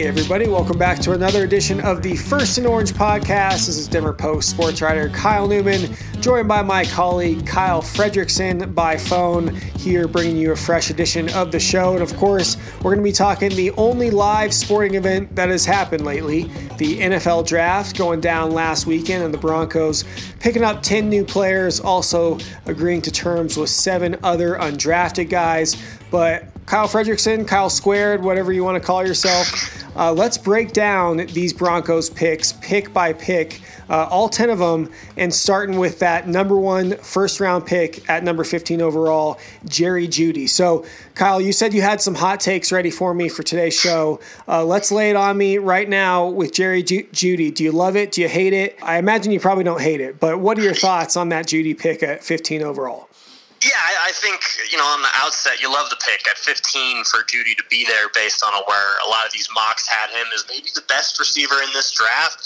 Hey, everybody, welcome back to another edition of the First and Orange podcast. This is Denver Post sports writer Kyle Newman, joined by my colleague Kyle Fredrickson by phone, here bringing you a fresh edition of the show. And of course, we're going to be talking the only live sporting event that has happened lately the NFL draft going down last weekend, and the Broncos picking up 10 new players, also agreeing to terms with seven other undrafted guys. But Kyle Fredrickson, Kyle Squared, whatever you want to call yourself. Uh, let's break down these Broncos picks, pick by pick, uh, all 10 of them, and starting with that number one first round pick at number 15 overall, Jerry Jeudy. So, Kyle, you said you had some hot takes ready for me for today's show. Uh, let's lay it on me right now with Jerry Ju- Jeudy. Do you love it? Do you hate it? I imagine you probably don't hate it, but what are your thoughts on that Jeudy pick at 15 overall? Yeah, I, I think you know on the outset you love the pick at 15 for Jeudy to be there based on where a lot of these mocks had him as maybe the best receiver in this draft.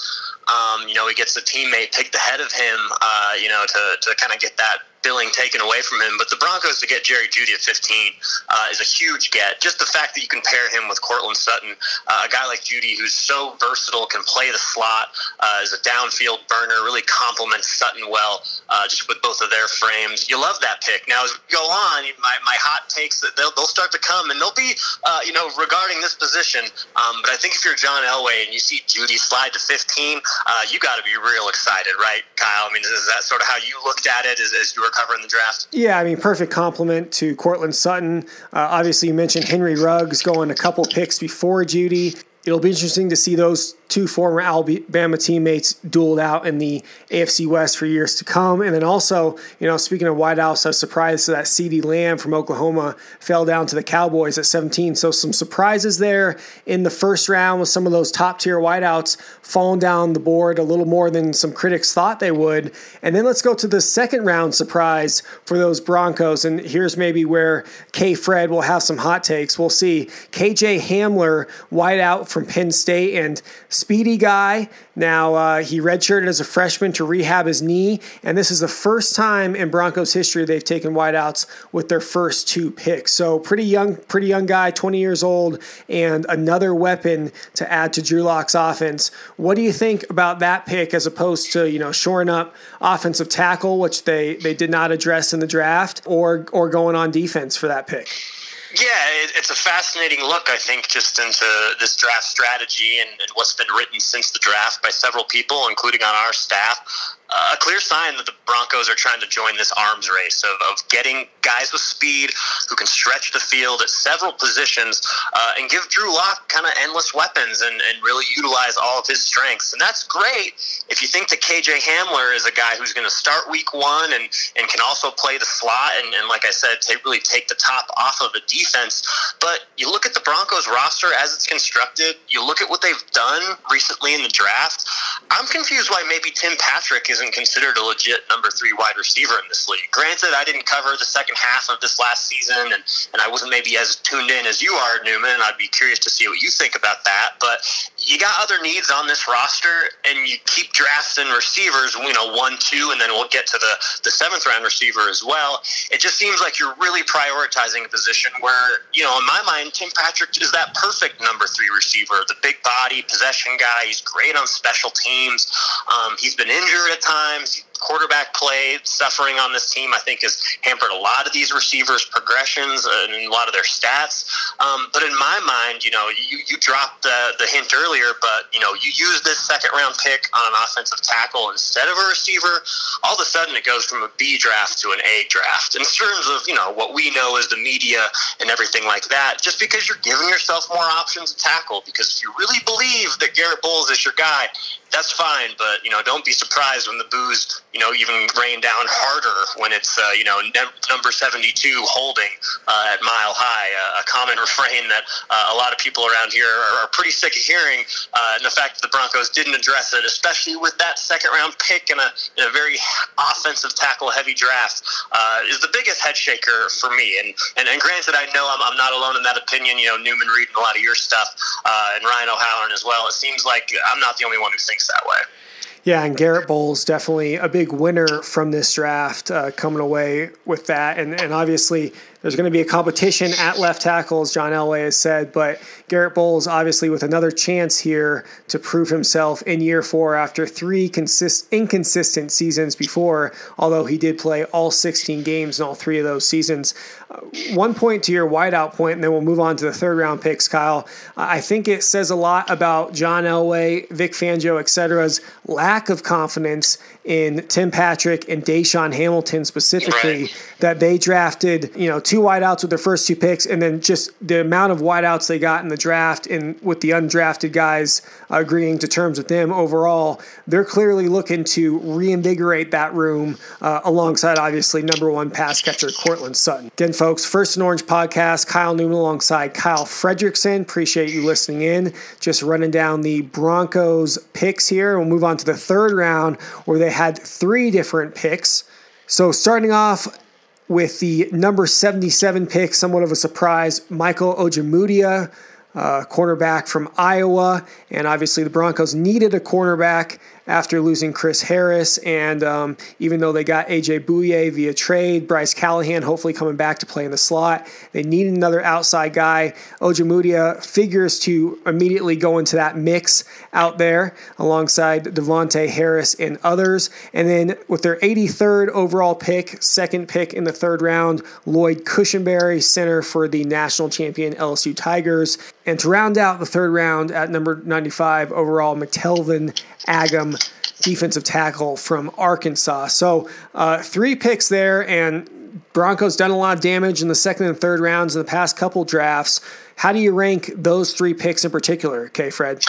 Um, you know, he gets a teammate picked ahead of him, uh, you know, to, to kind of get that billing taken away from him. But the Broncos to get Jerry Jeudy at 15 uh, is a huge get. Just the fact that you can pair him with Courtland Sutton, uh, a guy like Jeudy who's so versatile, can play the slot, uh, a downfield burner, really complements Sutton well, uh, just with both of their frames. You love that pick. Now, as we go on, my, my hot takes, they'll, they'll start to come, and they'll be, uh, you know, regarding this position. Um, but I think if you're John Elway and you see Jeudy slide to 15, uh, you got to be real excited, right, Kyle? I mean, is that sort of how you looked at it as, as you were covering the draft. Yeah, I mean, perfect complement to Courtland Sutton. Uh, obviously, you mentioned Henry Ruggs going a couple picks before Jeudy. It'll be interesting to see those two former Alabama teammates dueled out in the AFC West for years to come. And then also, you know, speaking of wideouts, I was surprised that CeeDee Lamb from Oklahoma fell down to the Cowboys at 17. So some surprises there in the first round with some of those top tier wideouts falling down the board a little more than some critics thought they would. And then let's go to the second round surprise for those Broncos. And here's maybe where K Fred will have some hot takes. We'll see. KJ Hamler, wideout from Penn State and speedy guy. Now, uh, he redshirted as a freshman to rehab his knee, and this is the first time in Broncos history they've taken wideouts with their first two picks. So, pretty young, pretty young guy, 20 years old, and another weapon to add to Drew Lock's offense. What do you think about that pick as opposed to you know shoring up offensive tackle, which they they did not address in the draft, or or going on defense for that pick? Yeah, it, it's a fascinating look, I think, just into this draft strategy and, and, what's been written since the draft by several people, including on our staff a clear sign that the Broncos are trying to join this arms race of, of getting guys with speed who can stretch the field at several positions uh, and give Drew Lock kind of endless weapons and, and really utilize all of his strengths. And that's great if you think that KJ Hamler is a guy who's going to start week one and, and can also play the slot and, and like I said, take, really take the top off of the defense. But you look at the Broncos roster as it's constructed, you look at what they've done recently in the draft. I'm confused why maybe Tim Patrick isn't considered a legit number three wide receiver in this league. Granted, I didn't cover the second half of this last season, and, and I wasn't maybe as tuned in as you are, Newman. I'd be curious to see what you think about that. But you got other needs on this roster, and you keep drafting receivers, you know, one, two, and then we'll get to the, the seventh round receiver as well. It just seems like you're really prioritizing a position where, you know, in my mind, Tim Patrick is that perfect number three receiver, the big body, possession guy. He's great on special teams. Um, he's been injured at times quarterback play suffering on this team, I think, has hampered a lot of these receivers' progressions and a lot of their stats. Um, but in my mind, you know, you, you dropped the, the hint earlier, but, you know, you use this second round pick on an offensive tackle instead of a receiver, all of a sudden it goes from a B draft to an A draft. In terms of, you know, what we know as the media and everything like that, just because you're giving yourself more options to tackle, because if you really believe that Garrett Bolles is your guy, that's fine, but you know, don't be surprised when the boos, you know, even rain down harder when it's uh, you know number seventy two holding uh, at mile high. Uh, a common refrain that uh, a lot of people around here are, are pretty sick of hearing, uh, and the fact that the Broncos didn't address it, especially with that second round pick in a, in a very offensive tackle heavy draft, uh, is the biggest head shaker for me. And and, and granted, I know I'm, I'm not alone in that opinion. You know, Newman reading a lot of your stuff, and Ryan O'Halloran as well. It seems like I'm not the only one who thinks that way. Yeah, and Garrett Bolles definitely a big winner from this draft, uh, coming away with that, and and obviously there's going to be a competition at left tackle, as John Elway has said, but Garrett Bolles obviously with another chance here to prove himself in year four after three consist- inconsistent seasons before, although he did play all 16 games in all three of those seasons. Uh, one point to your wideout point, and then we'll move on to the third round picks, Kyle. I think it says a lot about John Elway, Vic Fangio, etc.'s lack of confidence in Tim Patrick and DaeSean Hamilton specifically right. that they drafted, you know, two wideouts with their first two picks, and then just the amount of wideouts they got in the draft and with the undrafted guys agreeing to terms with them overall, they're clearly looking to reinvigorate that room uh, alongside obviously number one pass catcher Courtland Sutton. Again, folks, First and Orange podcast, Kyle Newman alongside Kyle Fredrickson. Appreciate you listening in. Just running down the Broncos picks here. We'll move on to the third round where they had three different picks. So starting off with the number 77 pick, somewhat of a surprise, Michael Ojemudia, uh, cornerback from Iowa. And obviously the Broncos needed a cornerback after losing Chris Harris. And um, even though they got AJ Bouye via trade, Bryce Callahan hopefully coming back to play in the slot, they need another outside guy. Ojemudia figures to immediately go into that mix out there alongside Davontae Harris and others. And then with their 83rd overall pick, second pick in the third round, Lloyd Cushenberry, center for the national champion LSU Tigers. And to round out the third round at number 95 overall, McTelvin Defensive tackle from Arkansas. So uh, three picks there, and Broncos done a lot of damage in the second and third rounds in the past couple drafts. How do you rank those three picks in particular, okay, Fred?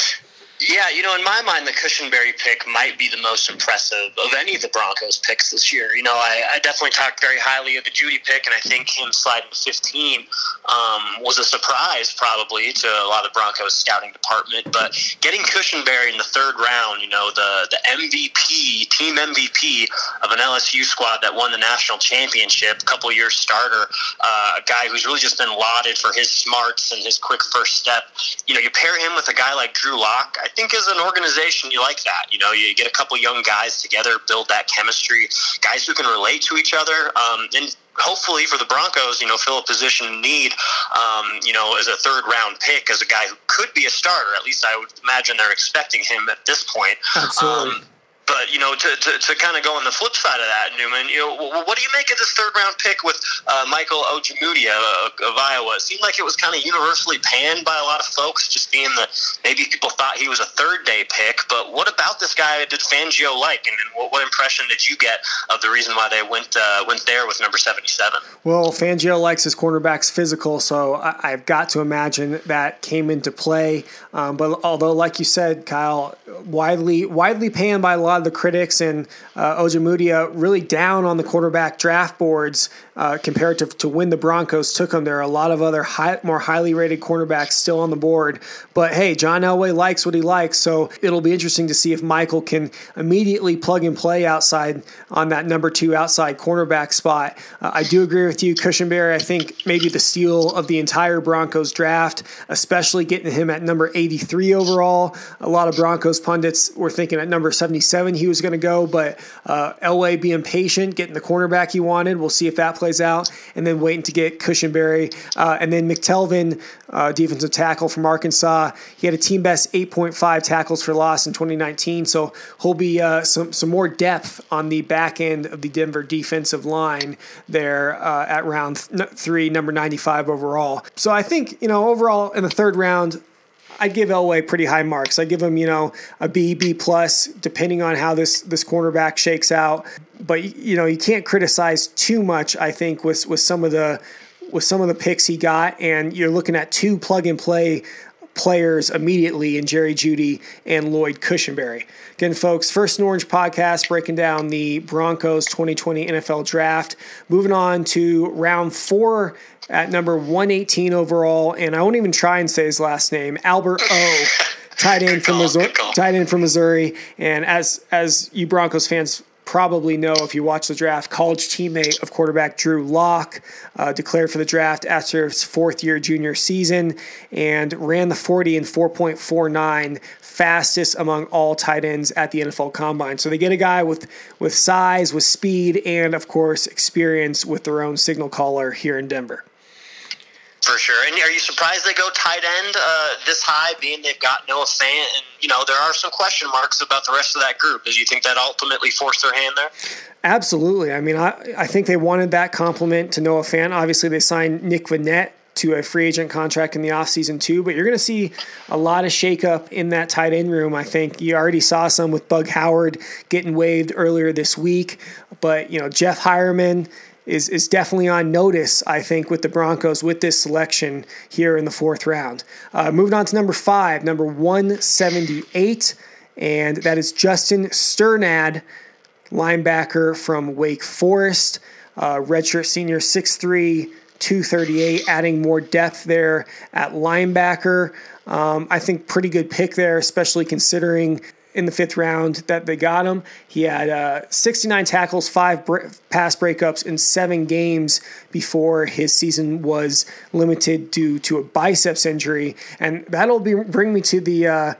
Yeah, you know, in my mind, the Cushenberry pick might be the most impressive of any of the Broncos picks this year. You know, I, I definitely talked very highly of the Jeudy pick, and I think him sliding to 15 um, was a surprise probably to a lot of the Broncos scouting department. But getting Cushenberry in the third round, you know, the, the MVP, team MVP of an LSU squad that won the national championship, a couple years starter, uh, a guy who's really just been lauded for his smarts and his quick first step. You know, you pair him with a guy like Drew Lock. I think as an organization, you like that. You know, you get a couple young guys together, build that chemistry, guys who can relate to each other, um, and hopefully for the Broncos, you know, fill a position need, um, you know, as a third round pick, as a guy who could be a starter. At least I would imagine they're expecting him at this point. Absolutely. Um, but you know, to, to, to kind of go on the flip side of that, Newman, you know, what do you make of this third round pick with uh, Michael Ojemudia uh, of Iowa? It seemed like it was kind of universally panned by a lot of folks, just being that maybe people thought he was a third day pick. But what about this guy did Fangio like, and, and what, what, impression did you get of the reason why they went uh, went there with number seventy seven? Well, Fangio likes his cornerbacks physical, so I, have got to imagine that came into play. Um, but although, like you said, Kyle, widely widely panned by a lot of the critics and uh, Ojemudia really down on the quarterback draft boards uh, compared to, when the Broncos took him. There are a lot of other high, more highly rated cornerbacks still on the board. But hey, John Elway likes what he likes, so it'll be interesting to see if Michael can immediately plug and play outside on that number two outside cornerback spot. Uh, I do agree with you, Cushenberry. I think maybe the steal of the entire Broncos draft, especially getting him at number 83 overall. A lot of Broncos pundits were thinking at number 77 he was going to go, but uh, Elway being patient, getting the cornerback he wanted. We'll see if that plays out, and then waiting to get Cushenberry, uh, and then McTelvin, uh, defensive tackle from Arkansas. He had a team best 8.5 tackles for loss in 2019, so he'll be uh, some some more depth on the back end of the Denver defensive line there uh, at round th- three, number 95 overall. So I think you know overall in the third round. I'd give Elway pretty high marks. I give him, you know, a B, B plus, depending on how this this cornerback shakes out. But you know, you can't criticize too much. I think with with some of the with some of the picks he got, and you're looking at two plug and play players immediately in Jerry Jeudy and Lloyd Cushenberry. Again, folks, First and Orange podcast breaking down the Broncos 2020 NFL Draft. Moving on to round four at number 118 overall, and I won't even try and say his last name, Albert O. tight end from Missouri, tight end from Missouri, and as as you Broncos fans probably know if you watch the draft, college teammate of quarterback Drew Lock uh, declared for the draft after his fourth year junior season and ran the 40 in 4.49, fastest among all tight ends at the NFL Combine. So they get a guy with, with size, with speed, and of course, experience with their own signal caller here in Denver. For sure. And are you surprised they go tight end uh, this high, being they've got Noah Fant? And, you know, there are some question marks about the rest of that group. Do you think that ultimately forced their hand there? Absolutely. I mean, I, I think they wanted that complement to Noah Fant. Obviously, they signed Nick Vannett to a free agent contract in the offseason too, but you're going to see a lot of shakeup in that tight end room. I think you already saw some with Bug Howard getting waived earlier this week, but you know Jeff Heuerman is is definitely on notice. I think with the Broncos with this selection here in the fourth round. Uh, moving on to number five, number one seventy eight, and that is Justin Strnad, linebacker from Wake Forest, uh, redshirt senior, 6'3", 238, adding more depth there at linebacker. Um, I think pretty good pick there, especially considering in the fifth round that they got him. He had uh, 69 tackles, five pass breakups in seven games before his season was limited due to a biceps injury, and that'll be bring me to the. Uh,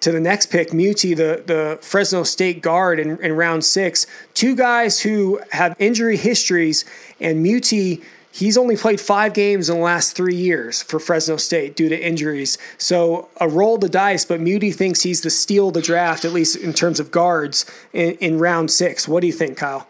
to the next pick, Muti, the, the Fresno State guard in, in round six. Two guys who have injury histories, and Muti He's only played five games in the last three years for Fresno State due to injuries. So a roll the dice, but Muti thinks he's the steal of the draft, at least in terms of guards, in, in round six. What do you think, Kyle?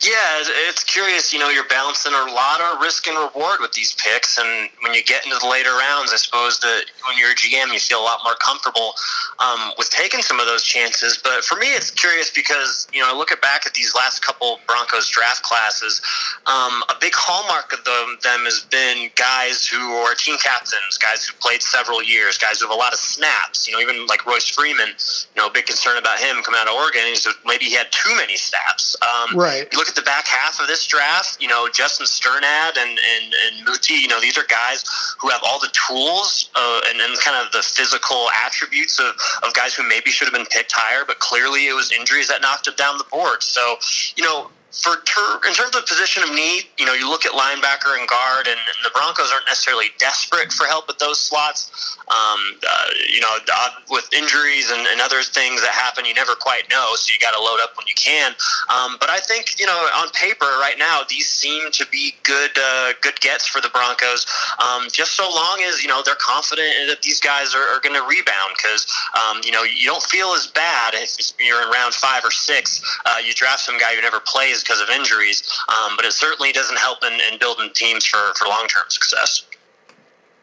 Yeah, it's curious. You know, you're balancing a lot of risk and reward with these picks, and when you get into the later rounds, I suppose that when you're a GM, you feel a lot more comfortable um, with taking some of those chances. But for me, it's curious because you know I look at back at these last couple Broncos draft classes. Um, a big hallmark of them, them has been guys who are team captains, guys who played several years, guys who have a lot of snaps. You know, even like Royce Freeman. You know, a big concern about him coming out of Oregon. Said maybe he had too many snaps. Um, right. Look at the back half of this draft, you know, Justin Strnad and, and, and Muti, you know, these are guys who have all the tools uh, and, and kind of the physical attributes of, of guys who maybe should have been picked higher, but clearly it was injuries that knocked them down the board. So, you know, for ter- in terms of position of need, you know, you look at linebacker and guard, and, and the Broncos aren't necessarily desperate for help at those slots. Um, uh, you know, uh, with injuries and, and, other things that happen, you never quite know, so you got to load up when you can. Um, but I think, you know, on paper right now, these seem to be good, uh, good gets for the Broncos. Um, just so long as you know they're confident that these guys are, are going to rebound, because um, you know you don't feel as bad if you're in round five or six. Uh, you draft some guy who never plays because of injuries, um, but it certainly doesn't help in, in building teams for, for long term success.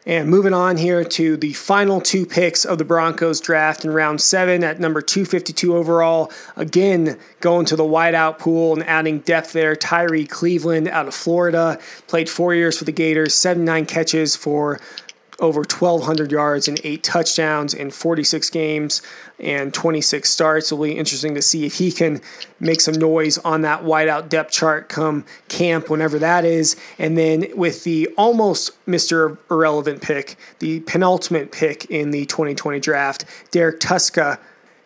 And moving on here to the final two picks of the Broncos draft in round seven at number 252 overall. Again, going to the wideout pool and adding depth there. Tyrie Cleveland out of Florida. Played four years for the Gators, 79 catches for over 1,200 yards and eight touchdowns in 46 games and 26 starts. It'll be interesting to see if he can make some noise on that wideout depth chart come camp, whenever that is. And then with the almost Mr. Irrelevant pick, the penultimate pick in the 2020 draft, Derek Tuszka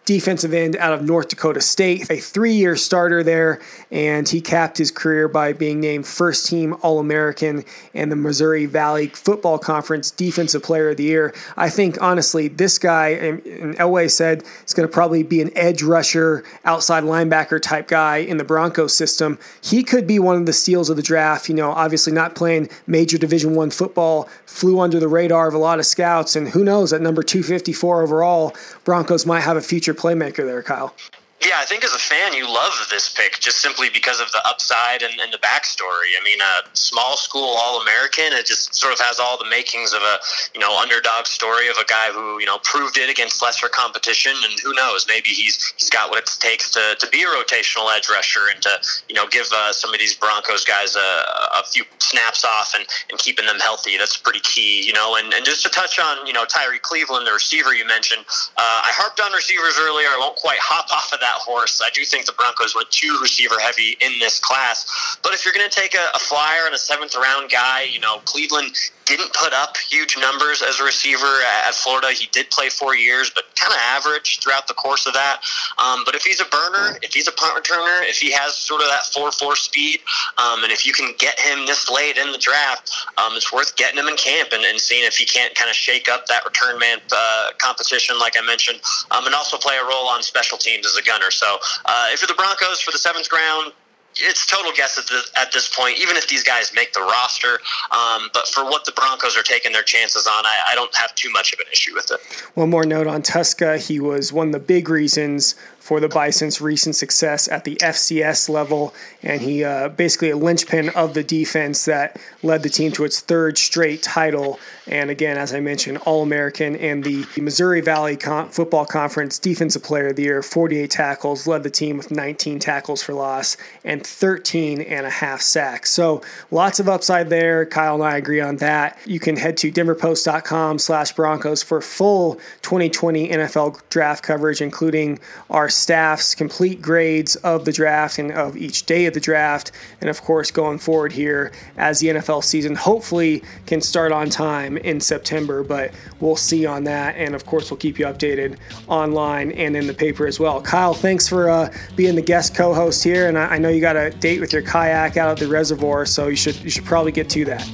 defensive end out of North Dakota State, a three year starter there, and he capped his career by being named first team All American and the Missouri Valley Football Conference Defensive Player of the Year. I think, honestly, this guy, and Elway said, is going to probably be an edge rusher, outside linebacker type guy in the Broncos system. He could be one of the steals of the draft. You know, obviously not playing major Division One football, flew under the radar of a lot of scouts, and who knows, at number 254 overall, Broncos might have a future playmaker there, Kyle. Yeah, I think as a fan, you love this pick just simply because of the upside and, and the backstory. I mean, a small school All American, it just sort of has all the makings of a you know underdog story of a guy who you know proved it against lesser competition, and who knows, maybe he's he's got what it takes to, to be a rotational edge rusher and to you know give uh, some of these Broncos guys a, a few snaps off and, and keeping them healthy. That's pretty key, you know. And, and just to touch on you know Tyrie Cleveland, the receiver you mentioned, uh, I harped on receivers earlier. I won't quite hop off of that that horse. I do think the Broncos went too receiver heavy in this class. But if you're going to take a, a flyer and a seventh round guy, you know, Cleveland didn't put up huge numbers as a receiver at Florida. He did play four years, but kind of average throughout the course of that. Um, but if he's a burner, if he's a punt returner, if he has sort of that 4 4 speed, um, and if you can get him this late in the draft, um, it's worth getting him in camp and, and, seeing if he can't kind of shake up that return man uh, competition, like I mentioned, um, and also play a role on special teams as a gunner. So uh, if you're the Broncos for the seventh round, it's total guess at, the, at this point, even if these guys make the roster. Um, but for what the Broncos are taking their chances on, I, I, don't have too much of an issue with it. One more note on Tuszka. He was one of the big reasons for the Bison's recent success at the FCS level, and he uh, basically a linchpin of the defense that led the team to its third straight title. And again, as I mentioned, All American and the Missouri Valley Con- Football Conference Defensive Player of the Year, 48 tackles, led the team with 19 tackles for loss and 13 and a half sacks. So lots of upside there. Kyle and I agree on that. You can head to denverpost.com slash Broncos for full 2020 NFL draft coverage, including our staff's complete grades of the draft and of each day of the draft. And of course, going forward here as the NFL season hopefully can start on time in September, but we'll see on that. And of course, we'll keep you updated online and in the paper as well. Kyle, thanks for uh, being the guest co host here. And I, I know you got a date with your kayak out at the reservoir, so you should, you should probably get to that.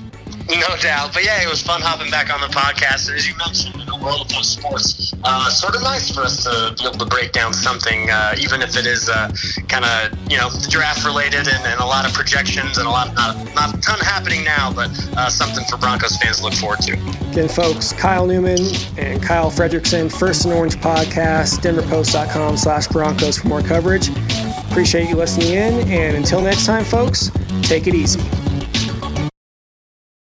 No doubt. But yeah, it was fun hopping back on the podcast. And as you mentioned, world of sports, uh, sort of nice for us to be able to break down something, uh, even if it is uh, kind of, you know, draft related and, and, a lot of projections and a lot, not, not a ton happening now, but uh, something for Broncos fans to look forward to. Again, folks, Kyle Newman and Kyle Fredrickson, First and Orange Podcast, denverpost.com slash Broncos for more coverage. Appreciate you listening in. And until next time, folks, take it easy.